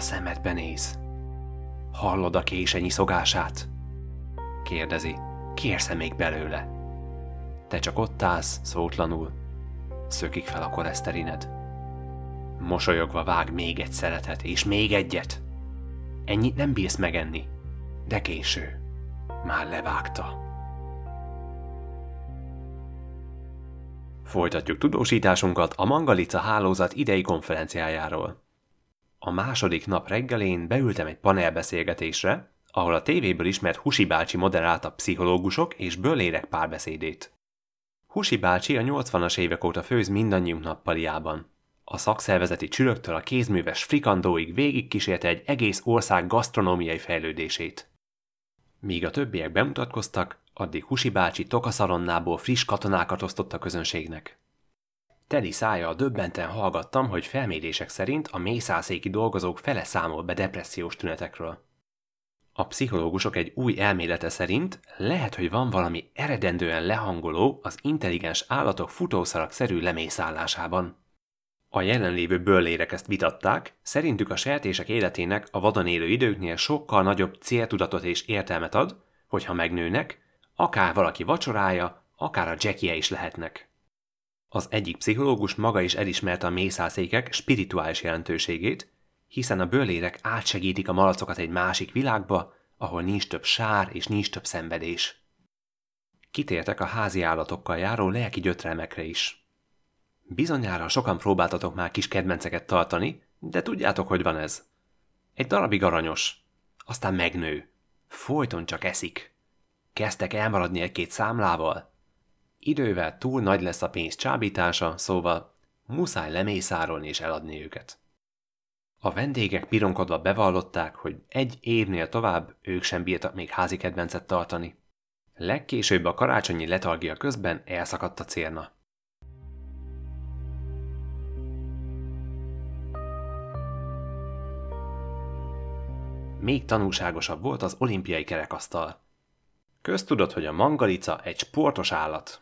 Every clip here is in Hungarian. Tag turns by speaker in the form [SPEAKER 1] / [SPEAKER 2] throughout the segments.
[SPEAKER 1] A szemedbe néz. Hallod a kése nyiszogását? Kérdezi. Kérsz-e még belőle? Te csak ott állsz, szótlanul. Szökik fel a koleszterined. Mosolyogva vág még egy szeretet, és még egyet. Ennyit nem bírsz megenni. De késő. Már levágta. Folytatjuk tudósításunkat a Mangalica hálózat idei konferenciájáról. A második nap reggelén beültem egy panelbeszélgetésre, ahol a tévéből ismert Husi bácsi moderálta pszichológusok és bőlérek párbeszédét. Husi bácsi a 80-as évek óta főz mindannyiunk nappaliában. A szakszervezeti csülöktől a kézműves frikandóig végigkísérte egy egész ország gasztronómiai fejlődését. Míg a többiek bemutatkoztak, addig Husi bácsi tokaszaronnából friss katonákat osztott a közönségnek. Teli szája döbbenten hallgattam, hogy felmérések szerint a mészászéki dolgozók fele számol be depressziós tünetekről. A pszichológusok egy új elmélete szerint lehet, hogy van valami eredendően lehangoló az intelligens állatok futószalag-szerű lemészállásában. A jelenlévő bőlérek ezt vitatták, szerintük a sertések életének a vadon élő időknél sokkal nagyobb céltudatot és értelmet ad, hogyha megnőnek, akár valaki vacsorája, akár a jackie is lehetnek. Az egyik pszichológus maga is elismerte a mészászékek spirituális jelentőségét, hiszen a bőlérek átsegítik a malacokat egy másik világba, ahol nincs több sár és nincs több szenvedés. Kitértek a házi állatokkal járó lelki gyötrelmekre is. Bizonyára sokan próbáltatok már kis kedvenceket tartani, de tudjátok, hogy van ez. Egy darabig aranyos, aztán megnő. Folyton csak eszik. Kezdtek elmaradni egy-két számlával. Idővel túl nagy lesz a pénz csábítása, szóval muszáj lemészárolni és eladni őket. A vendégek pironkodva bevallották, hogy egy évnél tovább ők sem bírtak még házi kedvencet tartani. Legkésőbb a karácsonyi letargia közben elszakadt a cérna. Még tanulságosabb volt az olimpiai kerekasztal. Köztudott, hogy a mangalica egy sportos állat.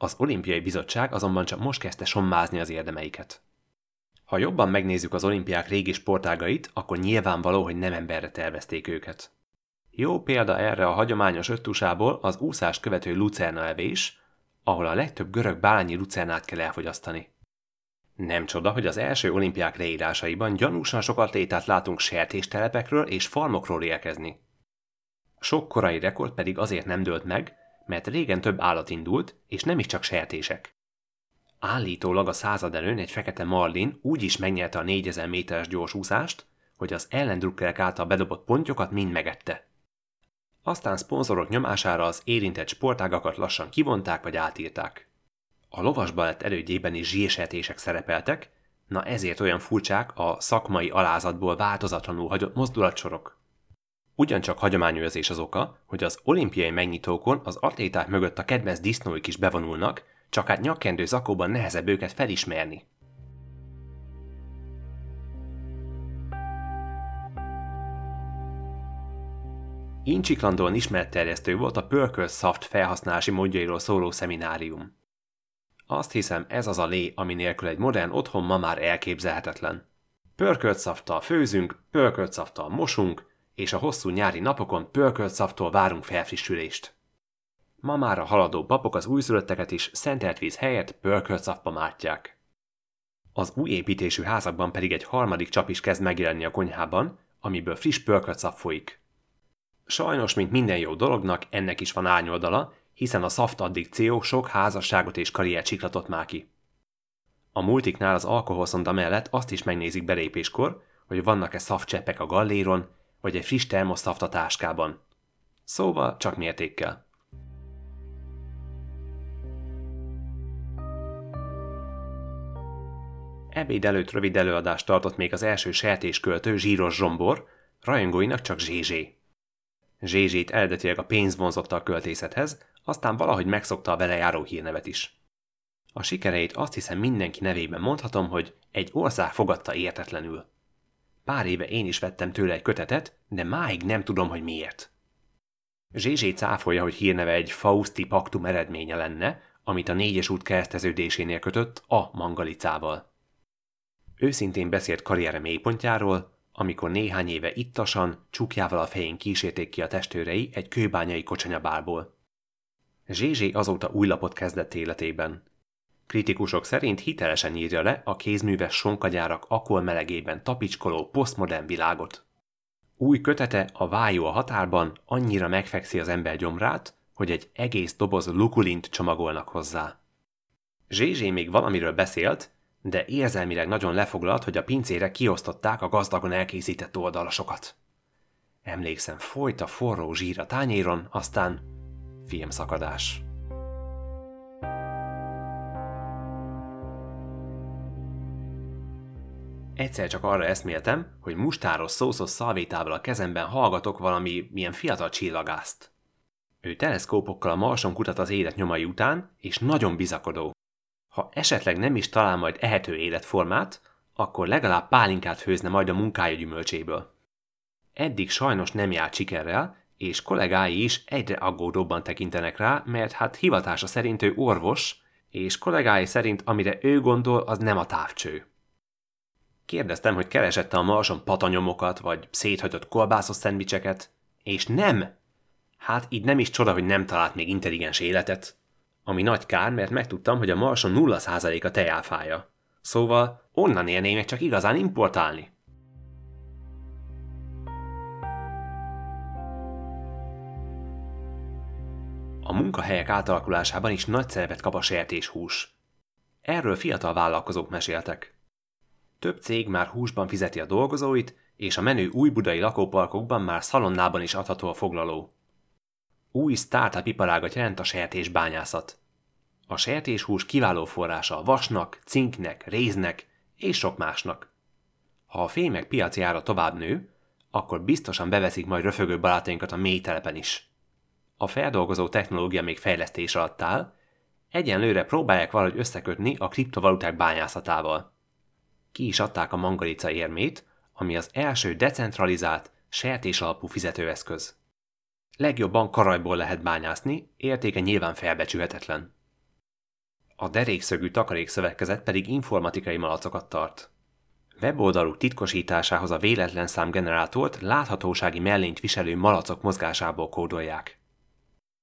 [SPEAKER 1] Az olimpiai bizottság azonban csak most kezdte sommázni az érdemeiket. Ha jobban megnézzük az olimpiák régi sportágait, akkor nyilvánvaló, hogy nem emberre tervezték őket. Jó példa erre a hagyományos öttusából az úszást követő lucerna evés, ahol a legtöbb görög bálányi lucernát kell elfogyasztani. Nem csoda, hogy az első olimpiák leírásaiban gyanúsan sokat létát látunk sertéstelepekről és farmokról érkezni. Sok korai rekord pedig azért nem dőlt meg, mert régen több állat indult, és nem is csak sertések. Állítólag a század előn egy fekete marlin úgy is megnyerte a 4000 méteres gyorsúszást, hogy az ellendrukkerek által bedobott pontyokat mind megette. Aztán szponzorok nyomására az érintett sportágakat lassan kivonták vagy átírták. A lovasbalett elődjében is zsírsertések szerepeltek, na ezért olyan furcsák a szakmai alázatból változatlanul hagyott mozdulatsorok. Ugyancsak hagyományőrzés az oka, hogy az olimpiai megnyitókon az atléták mögött a kedvenc disznóik is bevonulnak, csak hát nyakkendő zakóban nehezebb őket felismerni. Incsiklandóan ismert terjesztő volt a Pörköl Soft felhasználási módjairól szóló szeminárium. Azt hiszem, ez az a lé, ami nélkül egy modern otthon ma már elképzelhetetlen. Pörkölt szaftal főzünk, pörkölt szaftal mosunk, és a hosszú nyári napokon pörkölt szaftól várunk felfrissülést. Ma már a haladó papok az újszülötteket is szentelt víz helyett pörkölt szappa mártják. Az új építésű házakban pedig egy harmadik csap is kezd megjelenni a konyhában, amiből friss pörkölt szap folyik. Sajnos, mint minden jó dolognak, ennek is van árnyoldala, hiszen a szaft addikció sok házasságot és karriert csiklatott már ki. A multiknál az alkoholszonda mellett azt is megnézik belépéskor, hogy vannak-e cseppek a galléron, vagy egy friss termoszaft a táskában. Szóval csak mértékkel. Ebéd előtt rövid előadást tartott még az első sertésköltő Zsíros Zsombor, rajongóinak csak Zsézsé. Zsézsét eredetileg a pénz vonzotta a költészethez, aztán valahogy megszokta a vele járó hírnevet is. A sikereit azt hiszem mindenki nevében mondhatom, hogy egy ország fogadta értetlenül. Pár éve én is vettem tőle egy kötetet, de máig nem tudom, hogy miért. Zsézsé cáfolja, hogy hírneve egy Fausti paktum eredménye lenne, amit a négyes út kereszteződésénél kötött a mangalicával. Őszintén beszélt karriere mélypontjáról, amikor néhány éve ittasan, csukjával a fején kísérték ki a testőrei egy kőbányai kocsonyabálból. Zsézsé azóta új lapot kezdett életében. Kritikusok szerint hitelesen írja le a kézműves sonkagyárak akkor melegében tapicskoló posztmodern világot. Új kötete a Vájó a határban annyira megfekszi az ember gyomrát, hogy egy egész doboz lukulint csomagolnak hozzá. Zsézsé még valamiről beszélt, de érzelmileg nagyon lefoglalt, hogy a pincére kiosztották a gazdagon elkészített oldalasokat. Emlékszem, folyt a forró zsír a tányéron, aztán filmszakadás. Egyszer csak arra eszméltem, hogy mustáros szószos szalvétával a kezemben hallgatok valami milyen fiatal csillagászt. Ő teleszkópokkal a marson kutat az élet nyomai után, és nagyon bizakodó. Ha esetleg nem is talál majd ehető életformát, akkor legalább pálinkát főzne majd a munkája gyümölcséből. Eddig sajnos nem járt sikerrel, és kollégái is egyre aggódóbban tekintenek rá, mert hát hivatása szerint ő orvos, és kollégái szerint amire ő gondol, az nem a távcső. Kérdeztem, hogy keresette a marson patanyomokat, vagy széthagyott kolbászos szendvicseket, és nem! Hát így nem is csoda, hogy nem talált még intelligens életet. Ami nagy kár, mert megtudtam, hogy a marson 0% a tejáfája. Szóval onnan élnének csak igazán importálni. A munkahelyek átalakulásában is nagy szerepet kap a sertéshús. Erről fiatal vállalkozók meséltek. Több cég már húsban fizeti a dolgozóit, és a menő új budai lakóparkokban már szalonnában is adható a foglaló. Új startup iparágat jelent a sertésbányászat. A sertéshús kiváló forrása a vasnak, cinknek, réznek és sok másnak. Ha a fémek piaci ára tovább nő, akkor biztosan beveszik majd röfögő barátainkat a mély telepen is. A feldolgozó technológia még fejlesztés alatt áll, egyenlőre próbálják valahogy összekötni a kriptovaluták bányászatával. Ki is adták a mangalica érmét, ami az első decentralizált, sertés alapú fizetőeszköz. Legjobban karajból lehet bányászni, értéke nyilván felbecsülhetetlen. A derékszögű takarékszövetkezet pedig informatikai malacokat tart. Weboldaluk titkosításához a véletlen számgenerátort láthatósági mellényt viselő malacok mozgásából kódolják.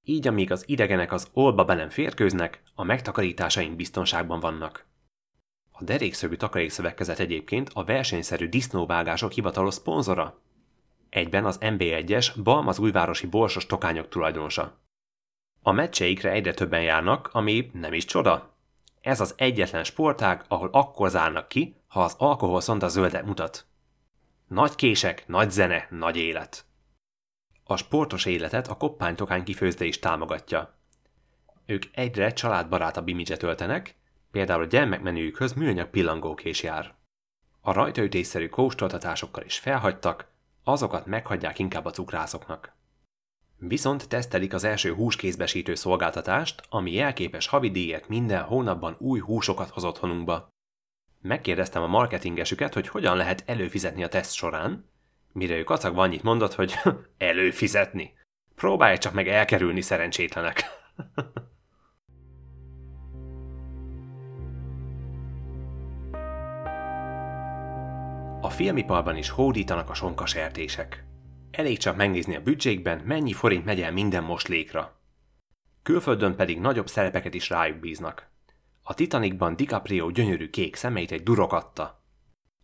[SPEAKER 1] Így amíg az idegenek az olba be nem férkőznek, a megtakarításaink biztonságban vannak. A derékszögű takarékszövetkezet egyébként a versenyszerű disznóvágások hivatalos szponzora. Egyben az MB1-es Balmaz újvárosi borsos tokányok tulajdonosa. A meccseikre egyre többen járnak, ami nem is csoda. Ez az egyetlen sportág, ahol akkor zárnak ki, ha az alkohol szonda zöldet mutat. Nagy kések, nagy zene, nagy élet. A sportos életet a koppánytokány kifőzde is támogatja. Ők egyre családbarátabb imidzset öltenek, például a gyermekmenüjükhöz műanyag pillangókés jár. A rajtaütésszerű kóstoltatásokkal is felhagytak, azokat meghagyják inkább a cukrászoknak. Viszont tesztelik az első húskézbesítő szolgáltatást, ami jelképes havidíjért minden hónapban új húsokat hoz otthonunkba. Megkérdeztem a marketingesüket, hogy hogyan lehet előfizetni a teszt során, mire ő kacagva annyit mondott, hogy előfizetni. Próbálj csak meg elkerülni szerencsétlenek. A filmiparban is hódítanak a sonkasertések. Elég csak megnézni a büdzsékben, mennyi forint megy el minden moslékra. Külföldön pedig nagyobb szerepeket is rájuk bíznak. A Titanicban DiCaprio gyönyörű kék szemeit egy durok adta.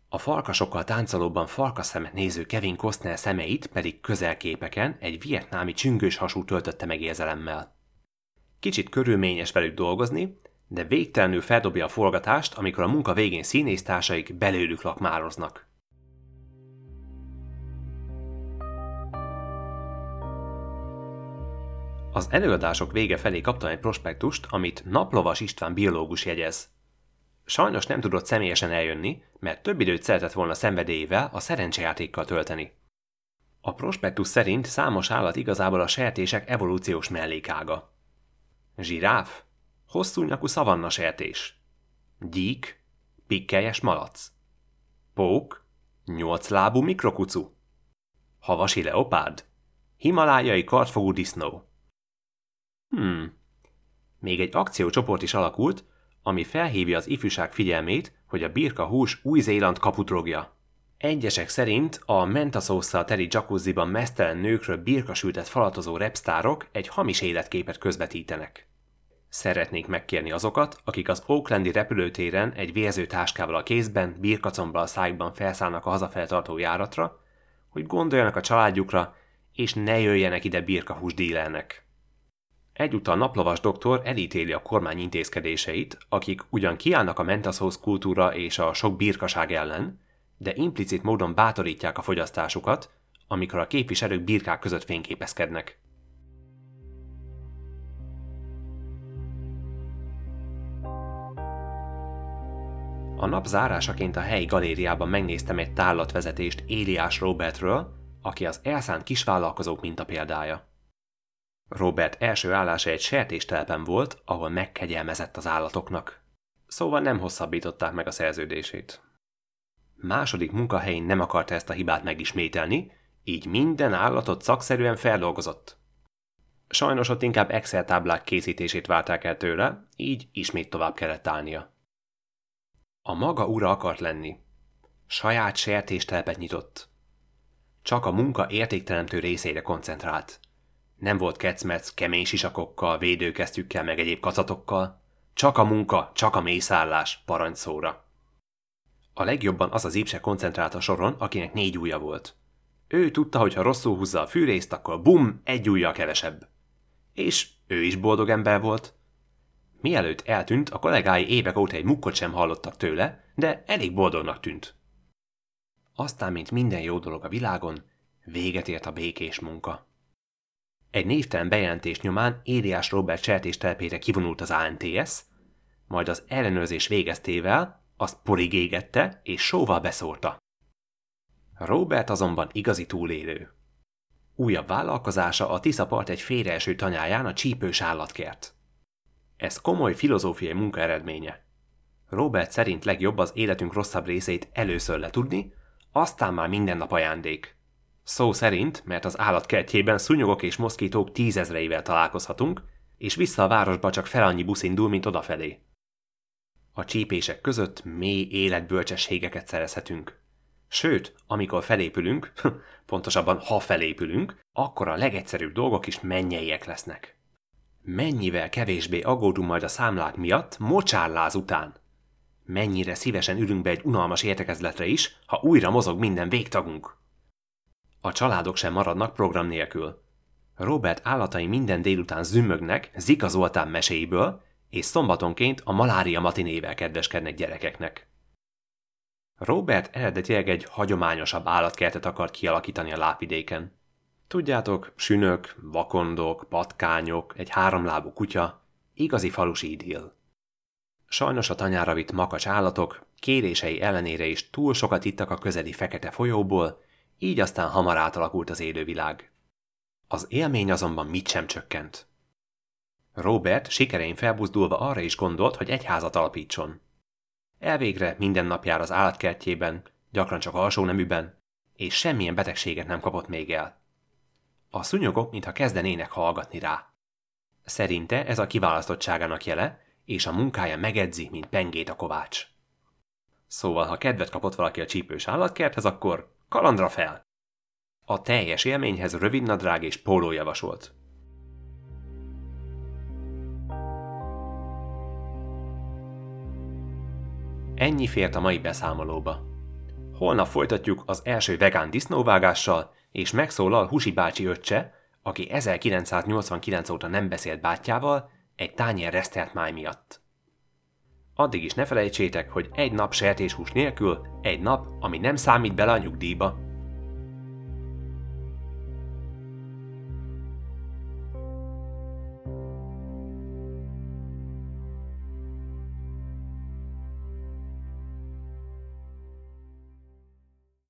[SPEAKER 1] A farkasokkal táncolóban farkaszemet néző Kevin Costner szemeit pedig közelképeken egy vietnámi csüngős hasú töltötte meg érzelemmel. Kicsit körülményes velük dolgozni, de végtelenül feldobja a forgatást, amikor a munka végén színésztársaik belőlük lakmároznak. Az előadások vége felé kaptam egy prospektust, amit Naplovas István biológus jegyez. Sajnos nem tudott személyesen eljönni, mert több időt szeretett volna szenvedélyével a szerencsejátékkal tölteni. A prospektus szerint számos állat igazából a sertések evolúciós mellékága. Zsiráf, hosszú nyakú szavanna sertés. Gyík, pikkelyes malac. Pók, nyolclábú mikrokucu. Havasi leopárd, himalájai kartfogú disznó. Hmm. Még egy akciócsoport is alakult, ami felhívja az ifjúság figyelmét, hogy a birka hús Új-Zéland kaputrogja. Egyesek szerint a mentaszósszal teri jacuzziban mesztelen nőkről birkasültet falatozó repsztárok egy hamis életképet közvetítenek. Szeretnék megkérni azokat, akik az Oaklandi repülőtéren egy vérző táskával a kézben, birkacombbal a szájukban felszállnak a hazafeltartó járatra, hogy gondoljanak a családjukra, és ne jöjjenek ide birkahús dílelnek. Egyúttal naplavas doktor elítéli a kormány intézkedéseit, akik ugyan kiállnak a mentaszósz kultúra és a sok birkaság ellen, de implicit módon bátorítják a fogyasztásukat, amikor a képviselők birkák között fényképezkednek. A nap zárásaként a helyi galériában megnéztem egy tárlatvezetést Éliás Robertről, aki az elszánt kisvállalkozók példája. Robert első állása egy sertéstelpen volt, ahol megkegyelmezett az állatoknak. Szóval nem hosszabbították meg a szerződését. Második munkahelyén nem akarta ezt a hibát megismételni, így minden állatot szakszerűen feldolgozott. Sajnos ott inkább Excel táblák készítését várták el tőle, így ismét tovább kellett állnia. A maga ura akart lenni. Saját sertéstelpet nyitott. Csak a munka értékteremtő részére koncentrált. Nem volt kecmec kemény sisakokkal, védőkesztyükkel meg egyéb kacatokkal. Csak a munka, csak a mészállás, parancsszóra. A legjobban az az épse koncentrált a soron, akinek négy ujja volt. Ő tudta, hogy ha rosszul húzza a fűrészt, akkor bum, egy ujja kevesebb. És ő is boldog ember volt. Mielőtt eltűnt, a kollégái évek óta egy mukkot sem hallottak tőle, de elég boldognak tűnt. Aztán, mint minden jó dolog a világon, véget ért a békés munka. Egy névtelen bejelentés nyomán Éliás Robert sertéstelpére kivonult az ANTS, majd az ellenőrzés végeztével azt porig égette és sóval beszórta. Robert azonban igazi túlélő. Újabb vállalkozása a Tisza part egy félreeső tanyáján a csípős állatkert. Ez komoly filozófiai munka eredménye. Robert szerint legjobb az életünk rosszabb részét először letudni, aztán már minden nap ajándék. Szó szerint, mert az állatkertjében szúnyogok és moszkítók tízezreivel találkozhatunk, és vissza a városba csak fel annyi busz indul, mint odafelé. A csípések között mély életbölcsességeket szerezhetünk. Sőt, amikor felépülünk, pontosabban ha felépülünk, akkor a legegyszerűbb dolgok is mennyeiek lesznek. Mennyivel kevésbé aggódunk majd a számlák miatt mocsárláz után. Mennyire szívesen ülünk be egy unalmas értekezletre is, ha újra mozog minden végtagunk. A családok sem maradnak program nélkül. Robert állatai minden délután zümmögnek Zika Zoltán meséiből, és szombatonként a malária matinével kedveskednek gyerekeknek. Robert eredetileg egy hagyományosabb állatkertet akart kialakítani a lápvidéken. Tudjátok, sünök, vakondok, patkányok, egy háromlábú kutya, igazi falusi idill. Sajnos a tanyára vitt makacs állatok kérései ellenére is túl sokat ittak a közeli fekete folyóból, így aztán hamar átalakult az élővilág. Az élmény azonban mit sem csökkent. Robert sikerein felbuzdulva arra is gondolt, hogy egy házat alapítson. Elvégre minden nap jár az állatkertjében, gyakran csak alsó neműben, és semmilyen betegséget nem kapott még el. A szúnyogok mintha kezdenének hallgatni rá. Szerinte ez a kiválasztottságának jele, és a munkája megedzi, mint pengét a kovács. Szóval, ha kedvet kapott valaki a csípős állatkerthez, akkor kalandra fel! A teljes élményhez rövid nadrág és póló javasolt. Ennyi fért a mai beszámolóba. Holnap folytatjuk az első vegán disznóvágással, és megszólal Husi bácsi öccse, aki 1989 óta nem beszélt bátyjával, egy tányér resztelt máj miatt. Addig is ne felejtsétek, hogy egy nap sertéshús nélkül, egy nap, ami nem számít bele a nyugdíjba.